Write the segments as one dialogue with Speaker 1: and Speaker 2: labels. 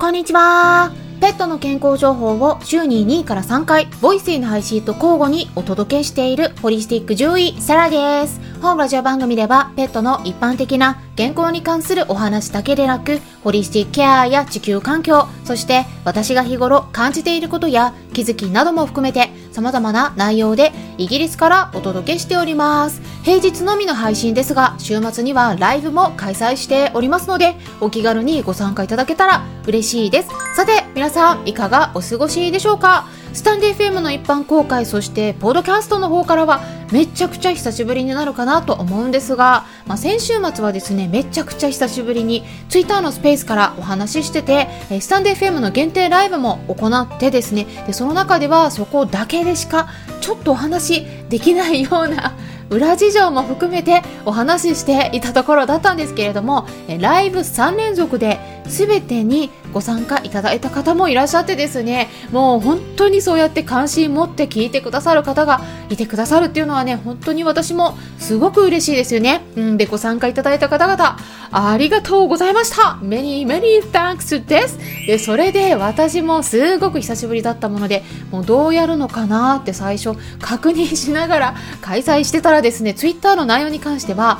Speaker 1: こんにちは。ペットの健康情報を週に2位から3回、ボイスへの配信と交互にお届けしているホリスティック獣医、サラです。本ラジオ番組では、ペットの一般的な健康に関するお話だけでなく、ホリスティックケアや地球環境、そして私が日頃感じていることや気づきなども含めて、様々な内容でイギリスからお届けしております。平日のみの配信ですが、週末にはライブも開催しておりますので、お気軽にご参加いただけたら嬉しいです。さて、皆さんいかがお過ごしでしょうか？スタンデー FM の一般公開、そしてポッドキャストの方からはめちゃくちゃ久しぶりになるかなと思うんですが、まあ、先週末はですね、めちゃくちゃ久しぶりに Twitter のスペースからお話ししてて、スタンデー FM の限定ライブも行ってですね、でその中ではそこだけでしかちょっとお話できないような裏事情も含めてお話ししていたところだったんですけれどもライブ3連続で全てにご参加いただいた方もいらっしゃってですねもう本当にそうやって関心持って聞いてくださる方がいてくださるっていうのはね本当に私もすごく嬉しいですよね、うん、でご参加いただいた方々ありがとうございました。Many many thanks です。でそれで私もすごく久しぶりだったものでもうどうやるのかなって最初確認しながら開催してたらですね Twitter の内容に関しては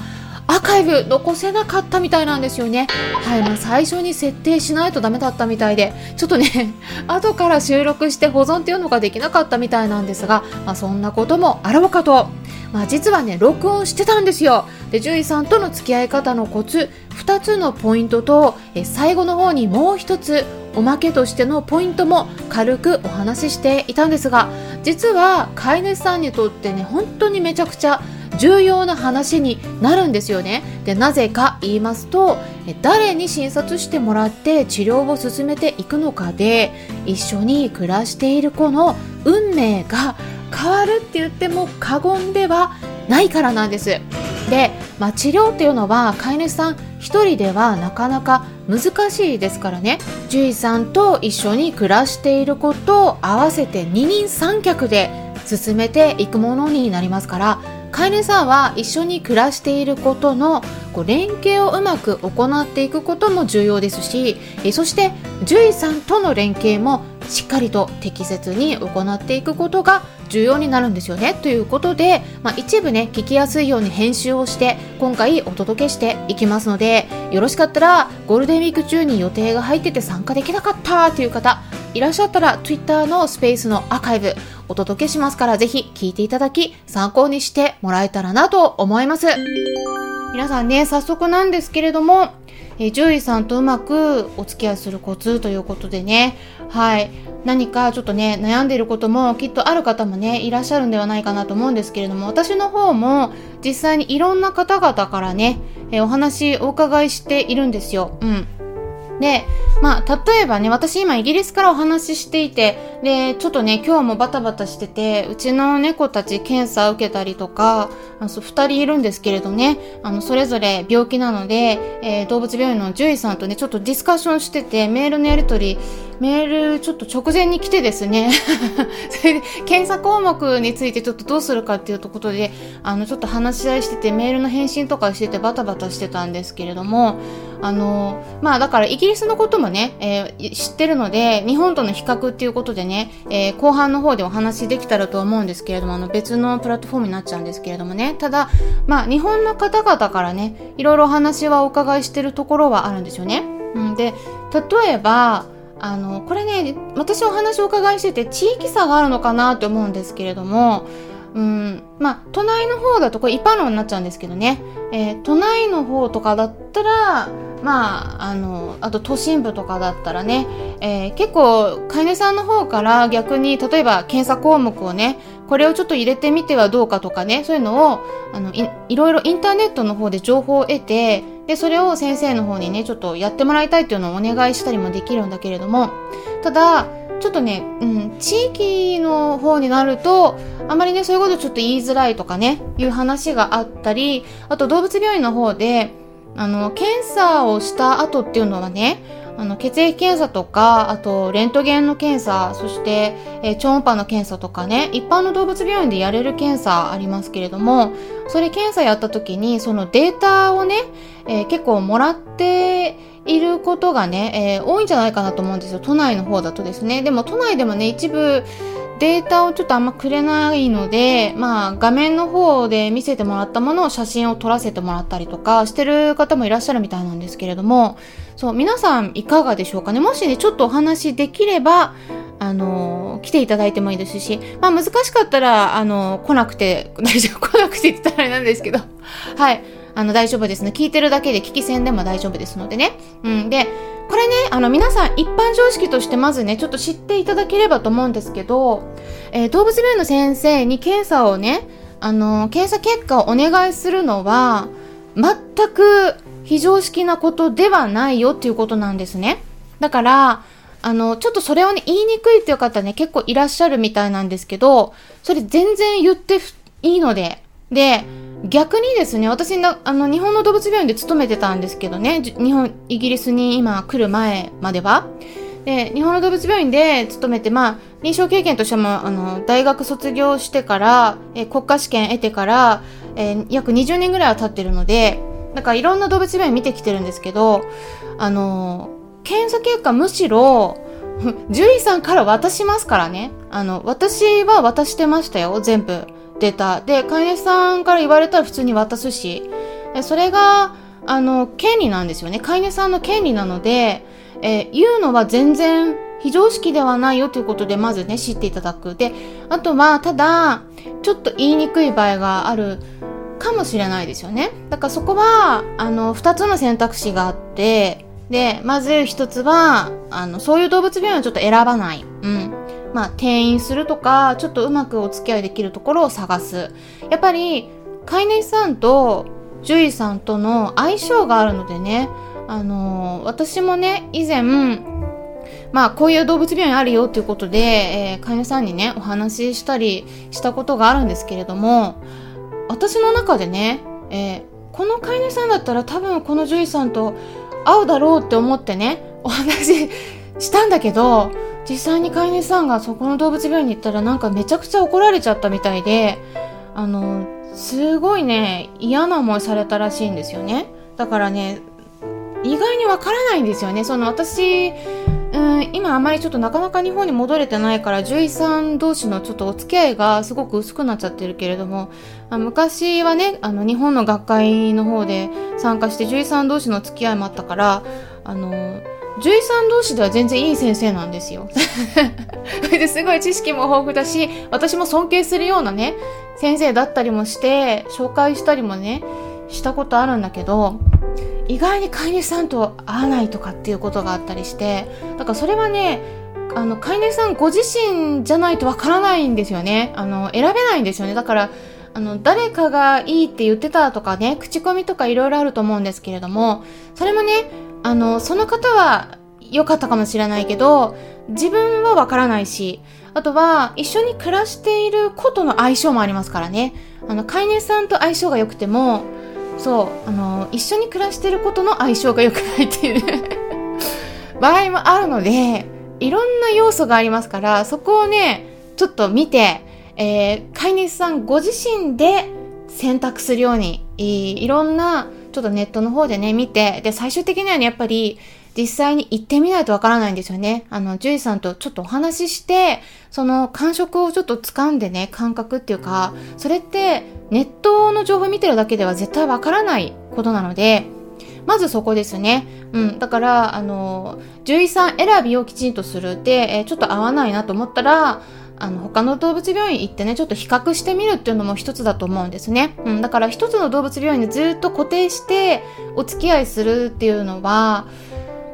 Speaker 1: アーカイブ残せなかったみたいなんですよね。はい、まあ、最初に設定しないとダメだったみたいで、ちょっとね、後から収録して保存っていうのができなかったみたいなんですが、まあ、そんなこともあろうかと。まあ、実はね、録音してたんですよ。で、獣医さんとの付き合い方のコツ、2つのポイントと、え最後の方にもう1つ、おまけとしてのポイントも軽くお話ししていたんですが、実は飼い主さんにとってね、本当にめちゃくちゃ重要な話になるんですよね。でなぜか言いますと誰に診察してもらって治療を進めていくのかで一緒に暮らしている子の運命が変わるって言っても過言ではないからなんです。で、まあ、治療っていうのは飼い主さん1人ではなかなか難しいですからね。獣医さんと一緒に暮らしている子とを合わせて二人三脚で進めていくものになりますから飼い主さんは一緒に暮らしていることのこう連携をうまく行っていくことも重要ですしそして獣医さんとの連携もしっかりと適切に行っていくことが重要になるんですよねということで、まあ、一部ね聞きやすいように編集をして今回お届けしていきますのでよろしかったらゴールデンウィーク中に予定が入ってて参加できなかったという方いらっしゃったら Twitter のスペースのアーカイブお届けしますからぜひ聞いていただき参考にしてもらえたらなと思います。皆さんね、早速なんですけれども、えー、獣医さんとうまくお付き合いするコツということでね、はい、何かちょっとね、悩んでいることもきっとある方もね、いらっしゃるんではないかなと思うんですけれども、私の方も実際にいろんな方々からね、え、お話お伺いしているんですよ。うん。で、まあ、例えばね、私今イギリスからお話ししていて、で、ちょっとね、今日もバタバタしてて、うちの猫たち検査受けたりとか、あの二人いるんですけれどね、あの、それぞれ病気なので、えー、動物病院の獣医さんとね、ちょっとディスカッションしてて、メールのやり取り、メールちょっと直前に来てですね それで検査項目についてちょっとどうするかっていうとことであのちょっと話し合いしててメールの返信とかしててバタバタしてたんですけれどもあのまあだからイギリスのこともね、えー、知ってるので日本との比較っていうことでね、えー、後半の方でお話できたらと思うんですけれどもあの別のプラットフォームになっちゃうんですけれどもねただまあ日本の方々からねいろいろお話はお伺いしてるところはあるんですよね。うん、で例えばあのこれね私お話をお伺いしてて地域差があるのかなと思うんですけれどもうんまあ隣の方だとこれ一般論になっちゃうんですけどね、えー、都内の方とかだったらまああのあと都心部とかだったらね、えー、結構飼い主さんの方から逆に例えば検査項目をねこれをちょっと入れてみてはどうかとかねそういうのをあのいいろいろインターネットの方で情報を得てで、それを先生の方にね、ちょっとやってもらいたいっていうのをお願いしたりもできるんだけれども、ただ、ちょっとね、うん、地域の方になると、あまりね、そういうことちょっと言いづらいとかね、いう話があったり、あと動物病院の方で、あの、検査をした後っていうのはね、あの血液検査とか、あとレントゲンの検査、そして、え、超音波の検査とかね、一般の動物病院でやれる検査ありますけれども、それ検査やった時に、そのデータをね、えー、結構もらっていることがね、えー、多いんじゃないかなと思うんですよ。都内の方だとですね。でも都内でもね、一部データをちょっとあんまくれないので、まあ画面の方で見せてもらったものを写真を撮らせてもらったりとかしてる方もいらっしゃるみたいなんですけれども、そう、皆さんいかがでしょうかね。もしね、ちょっとお話できれば、あのー、来ていただいてもいいですし、まあ難しかったら、あのー、来なくて、大丈夫、来なくてって言ったらあれなんですけど、はい。あの、大丈夫ですね。聞いてるだけで聞き戦でも大丈夫ですのでね。うん。で、これね、あの、皆さん一般常識としてまずね、ちょっと知っていただければと思うんですけど、えー、動物病院の先生に検査をね、あの、検査結果をお願いするのは、全く非常識なことではないよっていうことなんですね。だから、あの、ちょっとそれをね、言いにくいっていう方ね、結構いらっしゃるみたいなんですけど、それ全然言っていいので、で、逆にですね、私の、あの、日本の動物病院で勤めてたんですけどね、日本、イギリスに今来る前までは。で、日本の動物病院で勤めて、まあ、臨床経験としても、あの、大学卒業してから、え国家試験得てから、え、約20年ぐらいは経ってるので、なんかいろんな動物病院見てきてるんですけど、あの、検査結果むしろ、獣医さんから渡しますからね。あの、私は渡してましたよ、全部。データ。で、飼い主さんから言われたら普通に渡すし、それが、あの、権利なんですよね。飼い主さんの権利なので、えー、言うのは全然非常識ではないよということで、まずね、知っていただく。で、あとは、ただ、ちょっと言いにくい場合があるかもしれないですよね。だからそこは、あの、二つの選択肢があって、で、まず一つは、あの、そういう動物病院をちょっと選ばない。うん。まあ、転院するとか、ちょっとうまくお付き合いできるところを探す。やっぱり、飼い主さんと獣医さんとの相性があるのでね、あのー、私もね、以前、まあ、こういう動物病院あるよっていうことで、えー、飼い主さんにね、お話ししたりしたことがあるんですけれども、私の中でね、えー、この飼い主さんだったら多分この獣医さんと会うだろうって思ってね、お話ししたんだけど、実際に飼い主さんがそこの動物病院に行ったらなんかめちゃくちゃ怒られちゃったみたいで、あの、すごいね、嫌な思いされたらしいんですよね。だからね、意外にわからないんですよね。その私、うん、今あまりちょっとなかなか日本に戻れてないから獣医さん同士のちょっとお付き合いがすごく薄くなっちゃってるけれども、あ昔はね、あの日本の学会の方で参加して獣医さん同士の付き合いもあったから、あの、獣医さん同士では全然いい先生なんですよ。すごい知識も豊富だし、私も尊敬するようなね、先生だったりもして、紹介したりもね、したことあるんだけど、意外に飼い主さんと会わないとかっていうことがあったりして、だからそれはね、あの、飼い主さんご自身じゃないとわからないんですよね。あの、選べないんですよね。だから、あの、誰かがいいって言ってたとかね、口コミとかいろいろあると思うんですけれども、それもね、あの、その方は良かったかもしれないけど、自分はわからないし、あとは一緒に暮らしている子との相性もありますからね。あの、飼い主さんと相性が良くても、そう、あの、一緒に暮らしている子との相性が良くないっていう 場合もあるので、いろんな要素がありますから、そこをね、ちょっと見て、えー、飼い主さんご自身で選択するように、いろんなちょっとネットの方でね、見て、で、最終的にはね、やっぱり、実際に行ってみないとわからないんですよね。あの、獣医さんとちょっとお話しして、その感触をちょっと掴んでね、感覚っていうか、それってネットの情報見てるだけでは絶対わからないことなので、まずそこですね。うん。だから、あの、獣医さん選びをきちんとする。で、えちょっと合わないなと思ったら、あの、他の動物病院行ってね、ちょっと比較してみるっていうのも一つだと思うんですね。うん、だから一つの動物病院でずっと固定してお付き合いするっていうのは、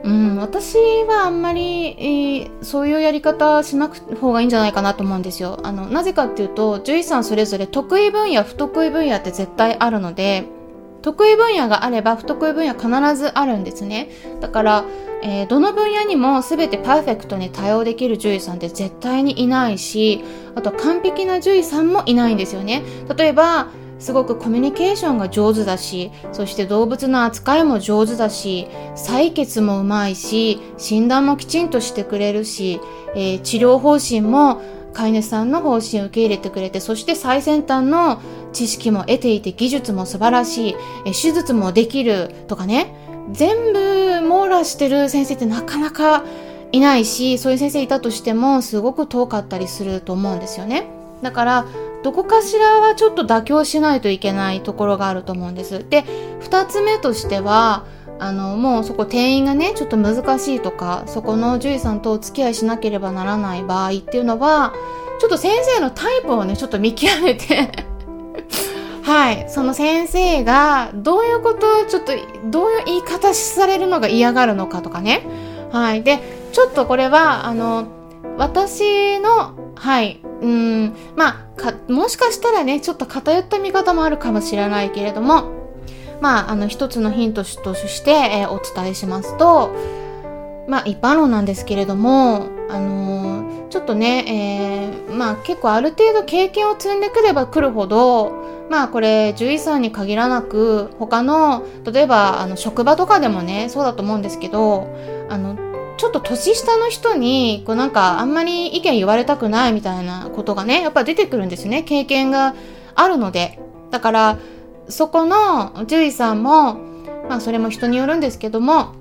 Speaker 1: うん、私はあんまり、えー、そういうやり方しなく方がいいんじゃないかなと思うんですよ。あの、なぜかっていうと、獣医さんそれぞれ得意分野、不得意分野って絶対あるので、得意分野があれば不得意分野必ずあるんですね。だから、えー、どの分野にも全てパーフェクトに対応できる獣医さんって絶対にいないし、あと完璧な獣医さんもいないんですよね。例えば、すごくコミュニケーションが上手だし、そして動物の扱いも上手だし、採血もうまいし、診断もきちんとしてくれるし、えー、治療方針も飼い主さんの方針を受け入れてくれて、そして最先端の知識も得ていて技術も素晴らしい、え手術もできるとかね、全部網羅してる先生ってなかなかいないしそういう先生いたとしてもすごく遠かったりすると思うんですよね。だからどこかしらはちょっと妥協しないといけないところがあると思うんです。で2つ目としてはあのもうそこ店員がねちょっと難しいとかそこの獣医さんとお付き合いしなければならない場合っていうのはちょっと先生のタイプをねちょっと見極めて。はい。その先生がどういうことをちょっとどういう言い方されるのが嫌がるのかとかね。はい。でちょっとこれはあの私のはい。うん。まあかもしかしたらねちょっと偏った見方もあるかもしれないけれどもまあ、あの一つのヒントとして、えー、お伝えしますと、まあ、一般論なんですけれども、あのー、ちょっとね、えー、まあ、結構ある程度経験を積んでくればくるほど、まあ、これ獣医さんに限らなく他の例えばあの職場とかでもねそうだと思うんですけどあのちょっと年下の人にこうなんかあんまり意見言われたくないみたいなことがねやっぱ出てくるんですね。経験があるので。だからそこの獣医さんも、まあそれも人によるんですけども、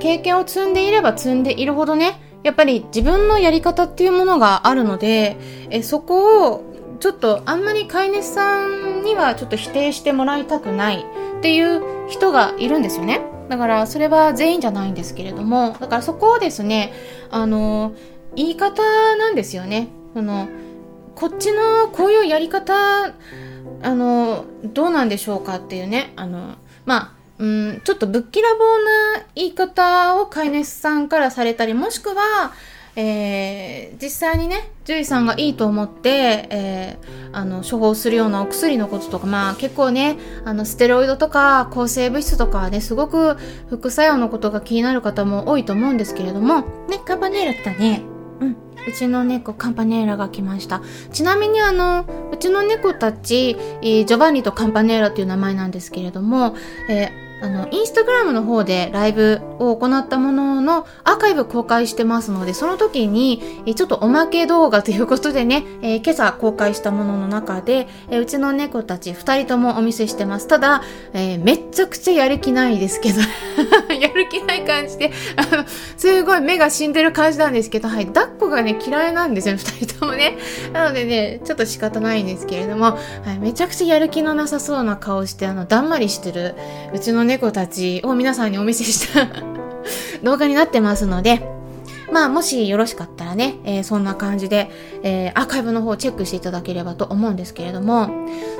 Speaker 1: 経験を積んでいれば積んでいるほどね、やっぱり自分のやり方っていうものがあるので、えそこをちょっとあんまり飼い主さんにはちょっと否定してもらいたくないっていう人がいるんですよね。だからそれは全員じゃないんですけれども、だからそこをですね、あの、言い方なんですよね。その、こっちのこういうやり方あの、どうなんでしょうかっていうね、あの、まあ、うん、ちょっとぶっきらぼうな言い方を飼い主さんからされたり、もしくは、えー、実際にね、獣医さんがいいと思って、えー、あの、処方するようなお薬のこととか、まあ結構ね、あの、ステロイドとか抗生物質とかね、すごく副作用のことが気になる方も多いと思うんですけれども、ね、カバネーラったね、うん、うちの猫カンパネーラが来ました。ちなみにあのうちの猫たち、えー、ジョバンニとカンパネーラという名前なんですけれども、えーあの、インスタグラムの方でライブを行ったもののアーカイブ公開してますので、その時に、ちょっとおまけ動画ということでね、えー、今朝公開したものの中で、えー、うちの猫たち2人ともお見せしてます。ただ、えー、めっちゃくちゃやる気ないですけど やる気ない感じで、あの、すごい目が死んでる感じなんですけど、はい、抱っこがね、嫌いなんですよ、2人ともね。なのでね、ちょっと仕方ないんですけれども、はい、めちゃくちゃやる気のなさそうな顔して、あの、だんまりしてる、うちの猫猫たちを皆さんにお見せした 動画になってますので、まあ、もしよろしかったらね、えー、そんな感じで、えー、アーカイブの方をチェックしていただければと思うんですけれども、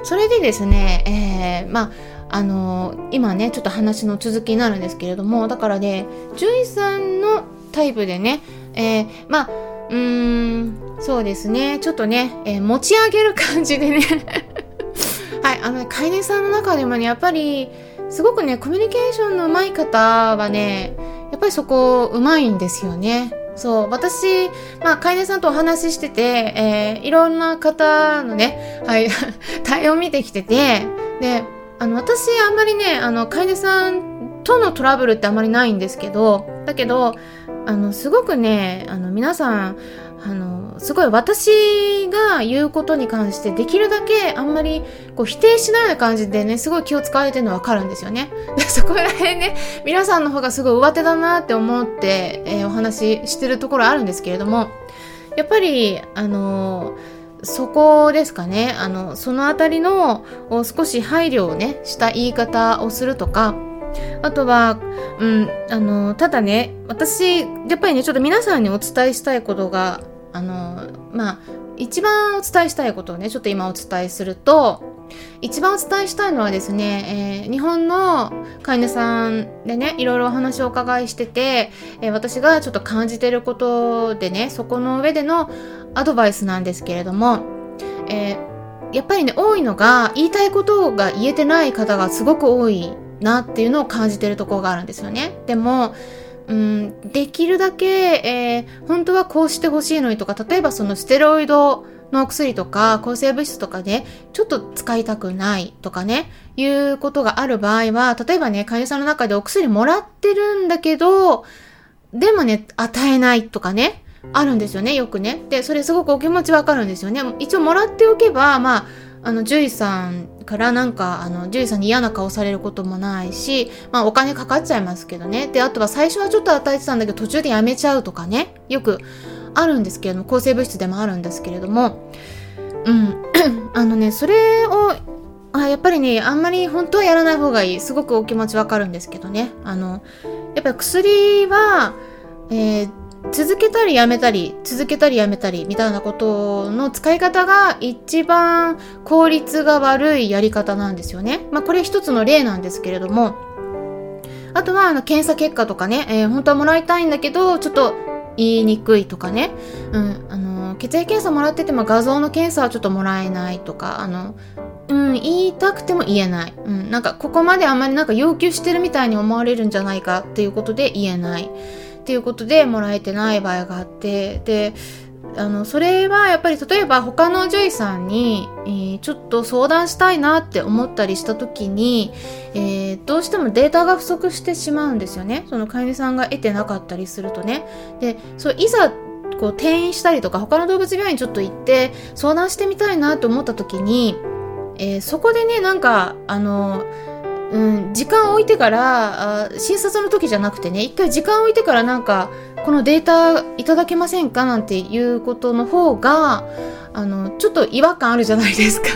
Speaker 1: それでですね、えー、まあ、あのー、今ね、ちょっと話の続きになるんですけれども、だからね、獣医さんのタイプでね、えー、まあ、うーん、そうですね、ちょっとね、え、持ち上げる感じでね。はい、あの、飼い主さんの中でもね、やっぱり、すごくね、コミュニケーションの上手い方はね、やっぱりそこ上手いんですよね。そう、私、まあ、飼い主さんとお話ししてて、えー、いろんな方のね、はい、対応を見てきてて、で、あの、私、あんまりね、あの、飼い主さんとのトラブルってあんまりないんですけど、だけど、あの、すごくね、あの、皆さん、あの、すごい私が言うことに関してできるだけあんまりこう否定しないような感じでね、すごい気を使われてるのわかるんですよね。で そこら辺ね、皆さんの方がすごい上手だなって思って、えー、お話ししてるところあるんですけれども、やっぱり、あのそこですかね。あの、そのあたりの少し配慮をね、した言い方をするとか、あとは、うん、あの、ただね、私、やっぱりね、ちょっと皆さんにお伝えしたいことがあのまあ一番お伝えしたいことをねちょっと今お伝えすると一番お伝えしたいのはですね、えー、日本の飼い主さんでねいろいろお話をお伺いしてて、えー、私がちょっと感じてることでねそこの上でのアドバイスなんですけれども、えー、やっぱりね多いのが言いたいことが言えてない方がすごく多いなっていうのを感じてるところがあるんですよね。でもうん、できるだけ、えー、本当はこうしてほしいのにとか、例えばそのステロイドのお薬とか抗生物質とかで、ちょっと使いたくないとかね、いうことがある場合は、例えばね、患者さんの中でお薬もらってるんだけど、でもね、与えないとかね、あるんですよね、よくね。で、それすごくお気持ちわかるんですよね。一応もらっておけば、まあ、あの、獣医さんからなんか、あの、獣医さんに嫌な顔されることもないし、まあお金かかっちゃいますけどね。で、あとは最初はちょっと与えてたんだけど途中でやめちゃうとかね。よくあるんですけれども、抗生物質でもあるんですけれども、うん。あのね、それを、あやっぱりね、あんまり本当はやらない方がいい。すごくお気持ちわかるんですけどね。あの、やっぱり薬は、えー、続けたりやめたり、続けたりやめたり、みたいなことの使い方が一番効率が悪いやり方なんですよね。まあこれ一つの例なんですけれども、あとはあの検査結果とかね、えー、本当はもらいたいんだけど、ちょっと言いにくいとかね、うん、あの、血液検査もらってても画像の検査はちょっともらえないとか、あの、うん、言いたくても言えない。うん、なんかここまであんまりなんか要求してるみたいに思われるんじゃないかっていうことで言えない。っていうことでもらえてない場合があって、で、あの、それはやっぱり例えば他の獣医さんに、えー、ちょっと相談したいなって思ったりした時に、えー、どうしてもデータが不足してしまうんですよね。その飼い主さんが得てなかったりするとね。で、そういざこう転院したりとか他の動物病院にちょっと行って相談してみたいなと思った時に、えー、そこでね、なんか、あの、うん、時間を置いてからあ診察の時じゃなくてね一回時間を置いてからなんかこのデータいただけませんか？なんていうことの方があのちょっと違和感あるじゃないですか。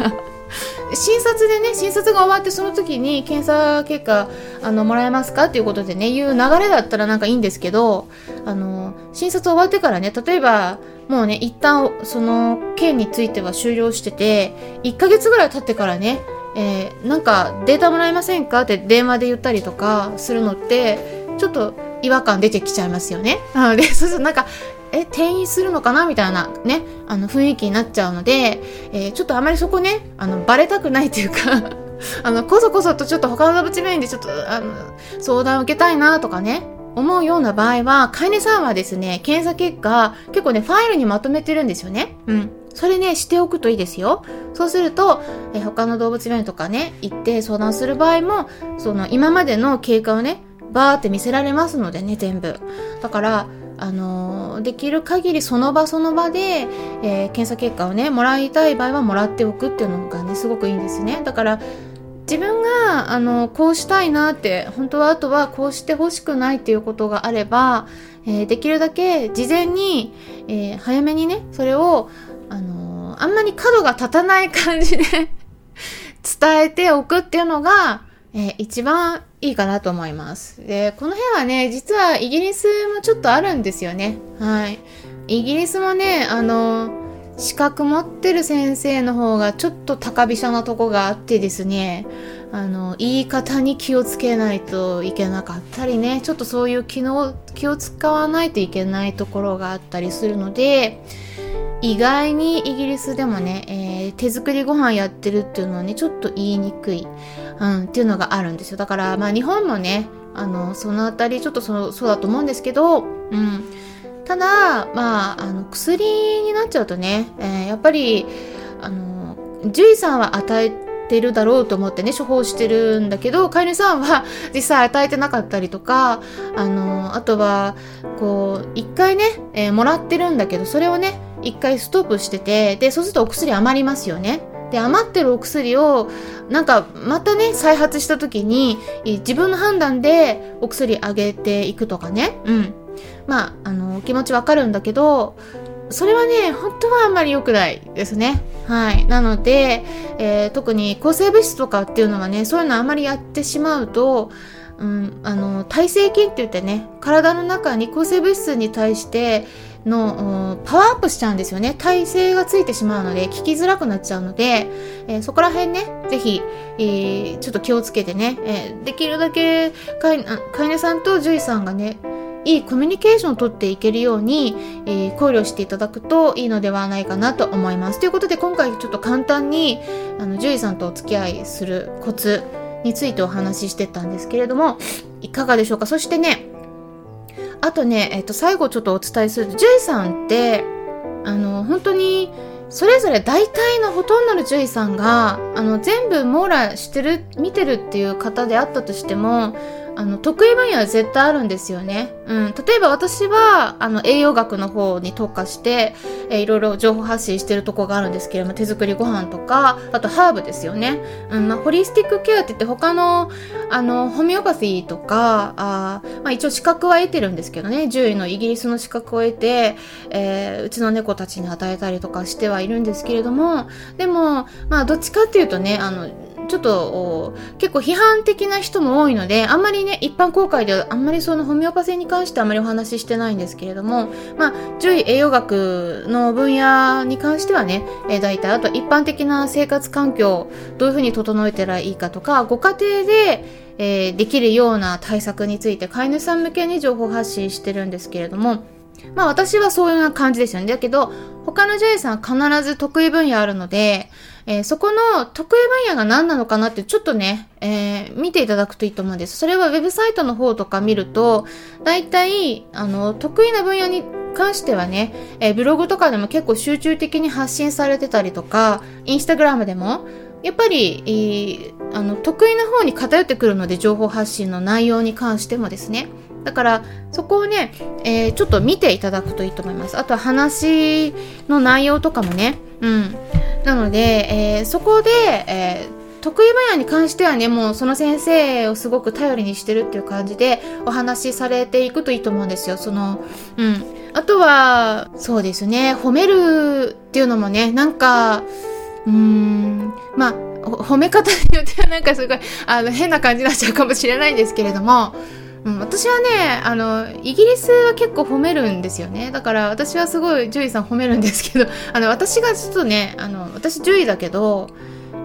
Speaker 1: 診察でね診察が終わってその時に検査結果あのもらえますか？っていうことでねいう流れだったらなんかいいんですけどあの診察終わってからね例えばもうね一旦その件については終了してて1ヶ月ぐらい経ってからねえー、なんかデータもらえませんか？って電話で言ったりとかするのってちょっと違和感出てきちゃいますよね。な ので、そうするとなんか、え、転院するのかな？みたいなね、あの雰囲気になっちゃうので、えー、ちょっとあまりそこね、あの、バレたくないというか あの、こそこそとちょっと他の動物病院でちょっと、あの、相談を受けたいなとかね、思うような場合は、飼い主さんはですね、検査結果、結構ね、ファイルにまとめてるんですよね。うん。それね、しておくといいですよ。そうすると、え他の動物病院とかね、行って相談する場合も、その今までの経過をね、バーって見せられますのでね、全部。だから、あのー、できる限りその場その場で、えー、検査結果をね、もらいたい場合はもらっておくっていうのがね、すごくいいんですね。だから、自分が、あの、こうしたいなって、本当はあとはこうしてほしくないっていうことがあれば、え、できるだけ事前に、え早めにね、それを、あのー、あんまり角が立たない感じで 伝えておくっていうのが、えー、一番いいかなと思います。で、この辺はね、実はイギリスもちょっとあるんですよね。はい。イギリスもね、あのー、資格持ってる先生の方がちょっと高飛車なとこがあってですね、あの、言い方に気をつけないといけなかったりね、ちょっとそういう気の気を使わないといけないところがあったりするので、意外にイギリスでもね、えー、手作りご飯やってるっていうのはね、ちょっと言いにくい、うん、っていうのがあるんですよ。だから、まあ日本もね、あの、そのあたりちょっとそそうだと思うんですけど、うん。ただ、まあ、あの、薬になっちゃうとね、えー、やっぱり、あの、獣医さんは与えてるだろうと思ってね、処方してるんだけど、飼い主さんは 実際与えてなかったりとか、あの、あとは、こう、一回ね、えー、もらってるんだけど、それをね、一回ストップしてて、で、そうするとお薬余りますよね。で、余ってるお薬を、なんか、またね、再発した時に、自分の判断でお薬あげていくとかね。うん。まあ、あの、気持ちわかるんだけど、それはね、本当はあんまり良くないですね。はい。なので、えー、特に抗生物質とかっていうのはね、そういうのあんまりやってしまうと、うん、あの、耐性菌って言ってね、体の中に抗生物質に対して、のパワーアップしちゃうんですよね。体勢がついてしまうので、聞きづらくなっちゃうので、えー、そこら辺ね、ぜひ、えー、ちょっと気をつけてね、えー、できるだけ飼い、飼い主さんと獣医さんがね、いいコミュニケーションをとっていけるように、えー、考慮していただくといいのではないかなと思います。ということで今回ちょっと簡単にあの獣医さんとお付き合いするコツについてお話ししてたんですけれどもいかがでしょうか？そしてねあとね、えっ、と、最後ちょっとお伝えすると、獣医さんって、あの、本当に、それぞれ大体のほとんどの獣医さんが、あの、全部網羅してる、見てるっていう方であったとしても、あの、得意分野は絶対あるんですよね。うん。例えば私は、あの、栄養学の方に特化して、えー、いろいろ情報発信してるとこがあるんですけれども、手作りご飯とか、あとハーブですよね。うん、まあ、ホリスティックケアって言って他の、あの、ホメオパシーとか、あまあ、一応資格は得てるんですけどね、獣医のイギリスの資格を得て、えー、うちの猫たちに与えたりとかしてはいるんですけれども、でも、まあ、どっちかっていうとね、あの、ちょっと結構批判的な人も多いので、あんまりね、一般公開ではあんまりそのホメオパシーに関してあんまりお話ししてないんですけれども、まあ、獣医栄養学の分野に関してはね、えー、大体、あと一般的な生活環境、どういうふうに整えたらいいかとか、ご家庭で、えー、できるような対策について飼い主さん向けに情報発信してるんですけれども、まあ私はそういうような感じですよね。だけど、他の獣医さんは必ず得意分野あるので、えー、そこの得意分野が何なのかなってちょっとね、えー、見ていただくといいと思うんです。それはウェブサイトの方とか見ると、大体、あの、得意な分野に関してはね、えー、ブログとかでも結構集中的に発信されてたりとか、インスタグラムでも、やっぱり、えー、あの、得意な方に偏ってくるので、情報発信の内容に関してもですね。だから、そこをね、えー、ちょっと見ていただくといいと思います。あとは話の内容とかもね、うん。なので、えー、そこで、えー、得意分野に関してはね、もうその先生をすごく頼りにしてるっていう感じでお話しされていくといいと思うんですよ。その、うん。あとは、そうですね、褒めるっていうのもね、なんか、うーん、まあ、褒め方によってはなんかすごい、あの、変な感じになっちゃうかもしれないんですけれども、うん、私はねあのイギリスは結構褒めるんですよね。だから私はすごい獣医さん褒めるんですけど あの私がちょっとねあの私獣医だけど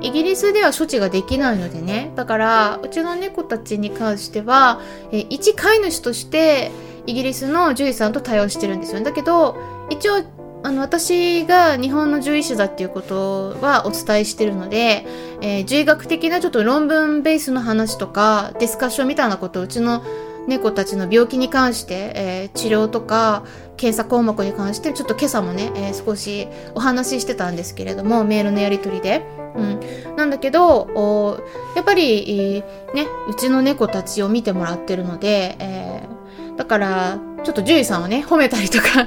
Speaker 1: イギリスでは処置ができないのでね。だからうちの猫たちに関してはえ一飼い主としてイギリスの獣医さんと対応してるんですよ。だけど一応あの私が日本の獣医師だっていうことはお伝えしてるので、えー、獣医学的なちょっと論文ベースの話とかディスカッションみたいなことをうちの猫たちの病気に関して、えー、治療とか検査項目に関してちょっと今朝もね、えー、少しお話ししてたんですけれどもメールのやり取りで。うん、なんだけどおやっぱり、ね、うちの猫たちを見てもらってるので、えー、だからちょっと獣医さんをね褒めたりとか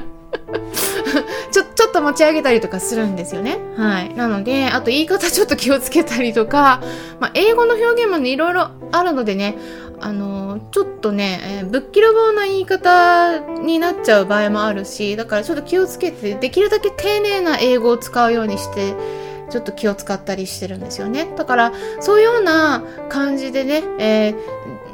Speaker 1: ちょ、ちょっと持ち上げたりとかするんですよね。はい。なので、あと言い方ちょっと気をつけたりとか、まあ、英語の表現もね、いろいろあるのでね、あのちょっとね、えー、ぶっきらぼうな言い方になっちゃう場合もあるし、だからちょっと気をつけて、できるだけ丁寧な英語を使うようにして、ちょっと気を使ったりしてるんですよね。だから、そういうような感じでね、えー、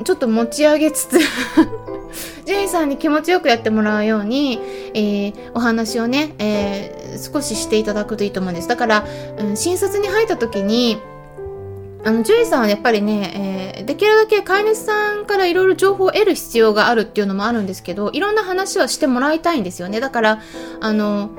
Speaker 1: ちょっと持ち上げつつ ジェイさんに気持ちよくやってもらうように、えー、お話をね、えー、少ししていただくといいと思うんです。だから、うん、診察に入った時に、あの、獣医さんはやっぱりね、えー、できるだけ飼い主さんからいろいろ情報を得る必要があるっていうのもあるんですけど、いろんな話はしてもらいたいんですよね。だから、あの、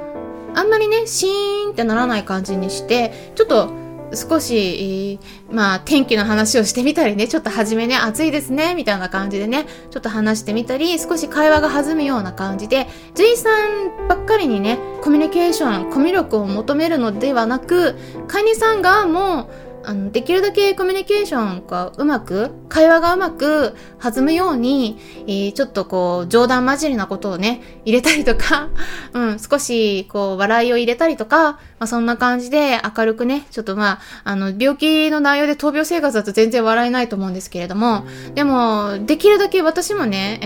Speaker 1: あんまりね、シーンってならない感じにして、ちょっと、少し、まあ、天気の話をしてみたりね、ちょっと初めね、暑いですね、みたいな感じでね、ちょっと話してみたり、少し会話が弾むような感じで、獣医さんばっかりにね、コミュニケーション、コミュ力を求めるのではなく、飼い主さん側も、あの、できるだけコミュニケーションがうまく、会話がうまく弾むように、えー、ちょっとこう、冗談交じりなことをね、入れたりとか、うん、少しこう、笑いを入れたりとか、まあそんな感じで明るくね、ちょっとまあ、あの、病気の内容で闘病生活だと全然笑えないと思うんですけれども、でも、できるだけ私もね、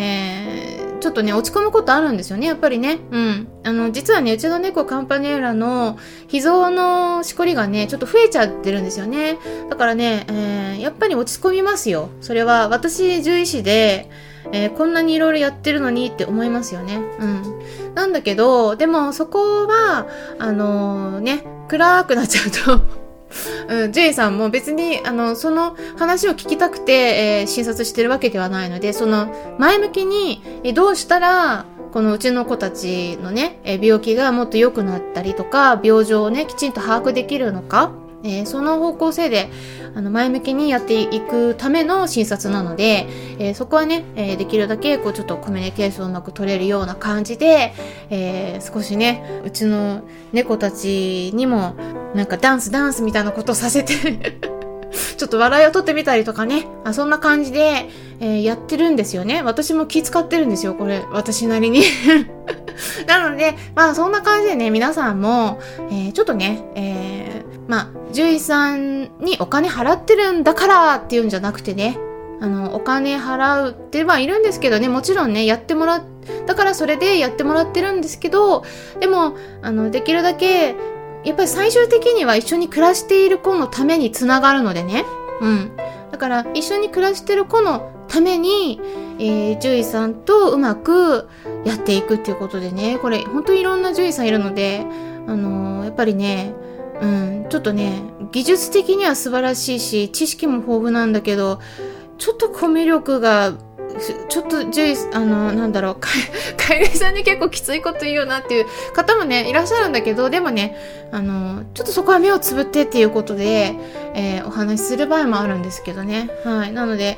Speaker 1: えーちょっとね、落ち込むことあるんですよね、やっぱりね。うん。あの、実はね、うちの猫カンパネーラの脾臓のしこりがね、ちょっと増えちゃってるんですよね。だからね、えー、やっぱり落ち込みますよ。それは、私、獣医師で、えー、こんなにいろいろやってるのにって思いますよね。うん。なんだけど、でもそこは、あのー、ね、暗くなっちゃうとうん、ジェイさんも別に、あの、その話を聞きたくて、えー、診察してるわけではないので、その、前向きに、えどうしたら、このうちの子たちのね、え病気がもっと良くなったりとか、病状をね、きちんと把握できるのか、えー、その方向性で、あの、前向きにやっていくための診察なので、えー、そこはね、えー、できるだけ、こう、ちょっとコミュニケーションうまく取れるような感じで、え少しね、うちの猫たちにも、なんかダンスダンスみたいなことさせて ちょっと笑いを取ってみたりとかね、あそんな感じで、え、やってるんですよね。私も気使ってるんですよ、これ。私なりに なので、まあそんな感じでね、皆さんも、え、ちょっとね、えー、まあ、獣医さんにお金払ってるんだからっていうんじゃなくてね、あの、お金払うってはいるんですけどね、もちろんね、やってもらだからそれでやってもらってるんですけど、でも、あの、できるだけ、やっぱり最終的には一緒に暮らしている子のためにつながるのでね。うん。だから、一緒に暮らしてる子のために、えー、獣医さんとうまくやっていくっていうことでね、これ、本当にいろんな獣医さんいるので、あのー、やっぱりね、うん、ちょっとね、技術的には素晴らしいし、知識も豊富なんだけど、ちょっとコミュ力がちょっとジュイス、あの、なんだろう、カエルさんに結構きついこと言うよなっていう方もね、いらっしゃるんだけど、でもね、あの、ちょっとそこは目をつぶってっていうことで、えー、お話しする場合もあるんですけどね。はい。なので、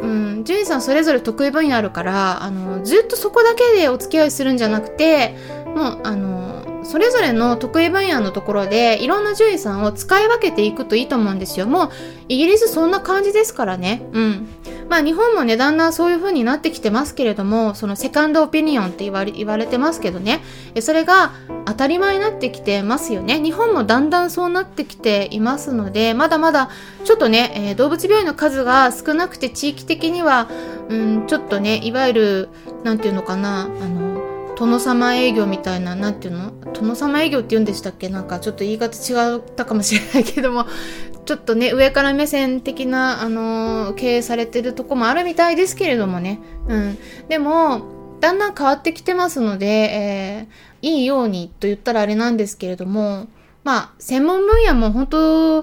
Speaker 1: うん、ジュイさんそれぞれ得意分野あるから、あの、ずっとそこだけでお付き合いするんじゃなくて、もう、あの、それぞれの得意分野のところでいろんな獣医さんを使い分けていくといいと思うんですよ。もうイギリスそんな感じですからね。うん。まあ日本もね、だんだんそういう風になってきてますけれども、そのセカンドオピニオンって言われ言われてますけどね、それが当たり前になってきてますよね。日本もだんだんそうなってきていますので、まだまだちょっとね、えー、動物病院の数が少なくて地域的には、うん、ちょっとね、いわゆる、なんていうのかな、あの、殿様営業みたいな、なんていうの？殿様営業って言うんでしたっけ？なんかちょっと言い方違ったかもしれないけども、ちょっとね、上から目線的な、あのー、経営されてるとこもあるみたいですけれどもね。うん。でも、だんだん変わってきてますので、えー、いいようにと言ったらあれなんですけれども、まあ、専門分野も本当、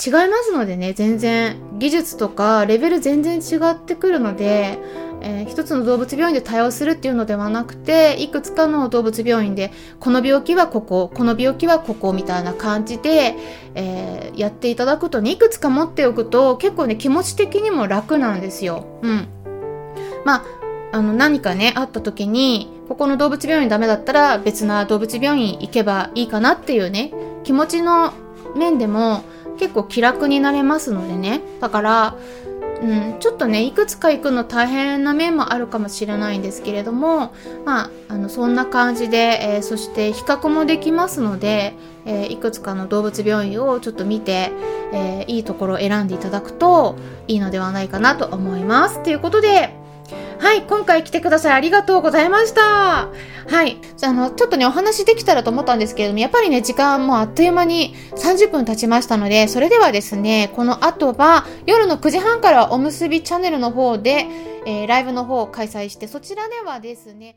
Speaker 1: 違いますのでね、全然。技術とかレベル全然違ってくるので、えー、一つの動物病院で対応するっていうのではなくていくつかの動物病院でこの病気はこここの病気はここみたいな感じで、えー、やっていただくとねいくつか持っておくと結構ね気持ち的にも楽なんですよ。うん、まああの何かねあった時にここの動物病院ダメだったら別な動物病院行けばいいかなっていうね気持ちの面でも結構気楽になれますのでねだからうん、ちょっとねいくつか行くの大変な面もあるかもしれないんですけれどもまああのそんな感じで、えー、そして比較もできますので、えー、いくつかの動物病院をちょっと見て、えー、いいところを選んでいただくといいのではないかなと思います。ということではい、今回来てくださいありがとうございました。はい。あの、ちょっとね、お話できたらと思ったんですけれども、やっぱりね、時間もあっという間に30分経ちましたので、それではですね、この後は夜の9時半からおむすびチャンネルの方で、えー、ライブの方を開催して、そちらではですね、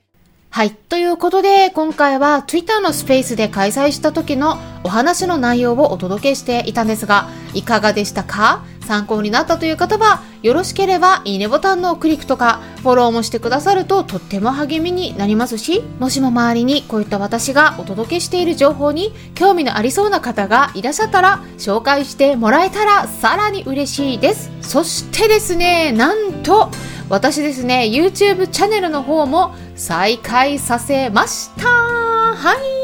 Speaker 1: はい。ということで、今回は Twitter のスペースで開催した時のお話の内容をお届けしていたんですが、いかがでしたか？参考になったという方は、よろしければいいねボタンのクリックとか、フォローもしてくださるととっても励みになりますし、もしも周りにこういった私がお届けしている情報に興味のありそうな方がいらっしゃったら、紹介してもらえたらさらに嬉しいです。そしてですね、なんと、私ですね、YouTube チャンネルの方も再開させましたはい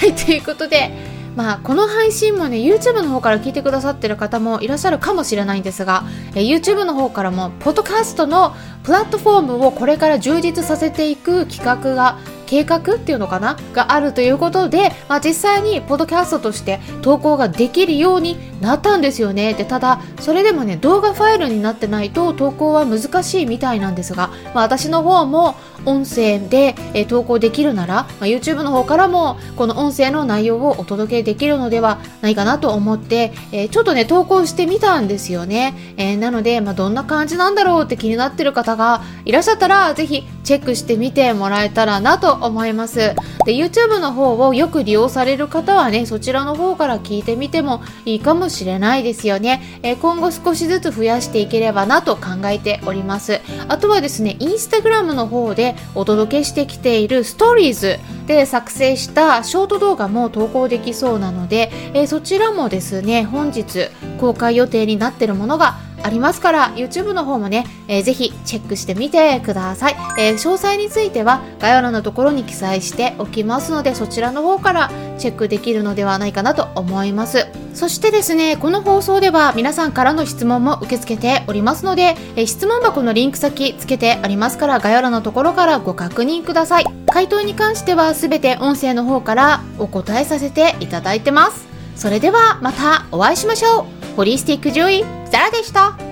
Speaker 1: はい、ということで、まあ、この配信もね、YouTube の方から聞いてくださってる方もいらっしゃるかもしれないんですが、え YouTube の方からも、ポッドキャストのプラットフォームをこれから充実させていく企画が計画っていうのかな？があるということで、まあ、実際にポッドキャストとして投稿ができるようになったんですよね。でただそれでもね動画ファイルになってないと投稿は難しいみたいなんですが、まあ、私の方も音声で、えー、投稿できるなら、まあ、YouTube の方からもこの音声の内容をお届けできるのではないかなと思って、えー、ちょっとね投稿してみたんですよね、えー、なので、まあ、どんな感じなんだろうって気になってる方がいらっしゃったらぜひチェックしてみてもらえたらなと思います。で YouTube の方をよく利用される方はねそちらの方から聞いてみてもいいかもしれないですよね、え今後少しずつ増やしていければなと考えております。あとはですねインスタグラムの方でお届けしてきているストーリーズで作成したショート動画も投稿できそうなので、え、そちらもですね本日公開予定になってるものがありますから YouTube の方もね、えー、ぜひチェックしてみてください、えー、詳細については概要欄のところに記載しておきますのでそちらの方からチェックできるのではないかなと思います。そしてですねこの放送では皆さんからの質問も受け付けておりますので、えー、質問箱のリンク先つけてありますから概要欄のところからご確認ください。回答に関しては全て音声の方からお答えさせていただいてます。それではまたお会いしましょう。ホリスティック獣医。ザラでした。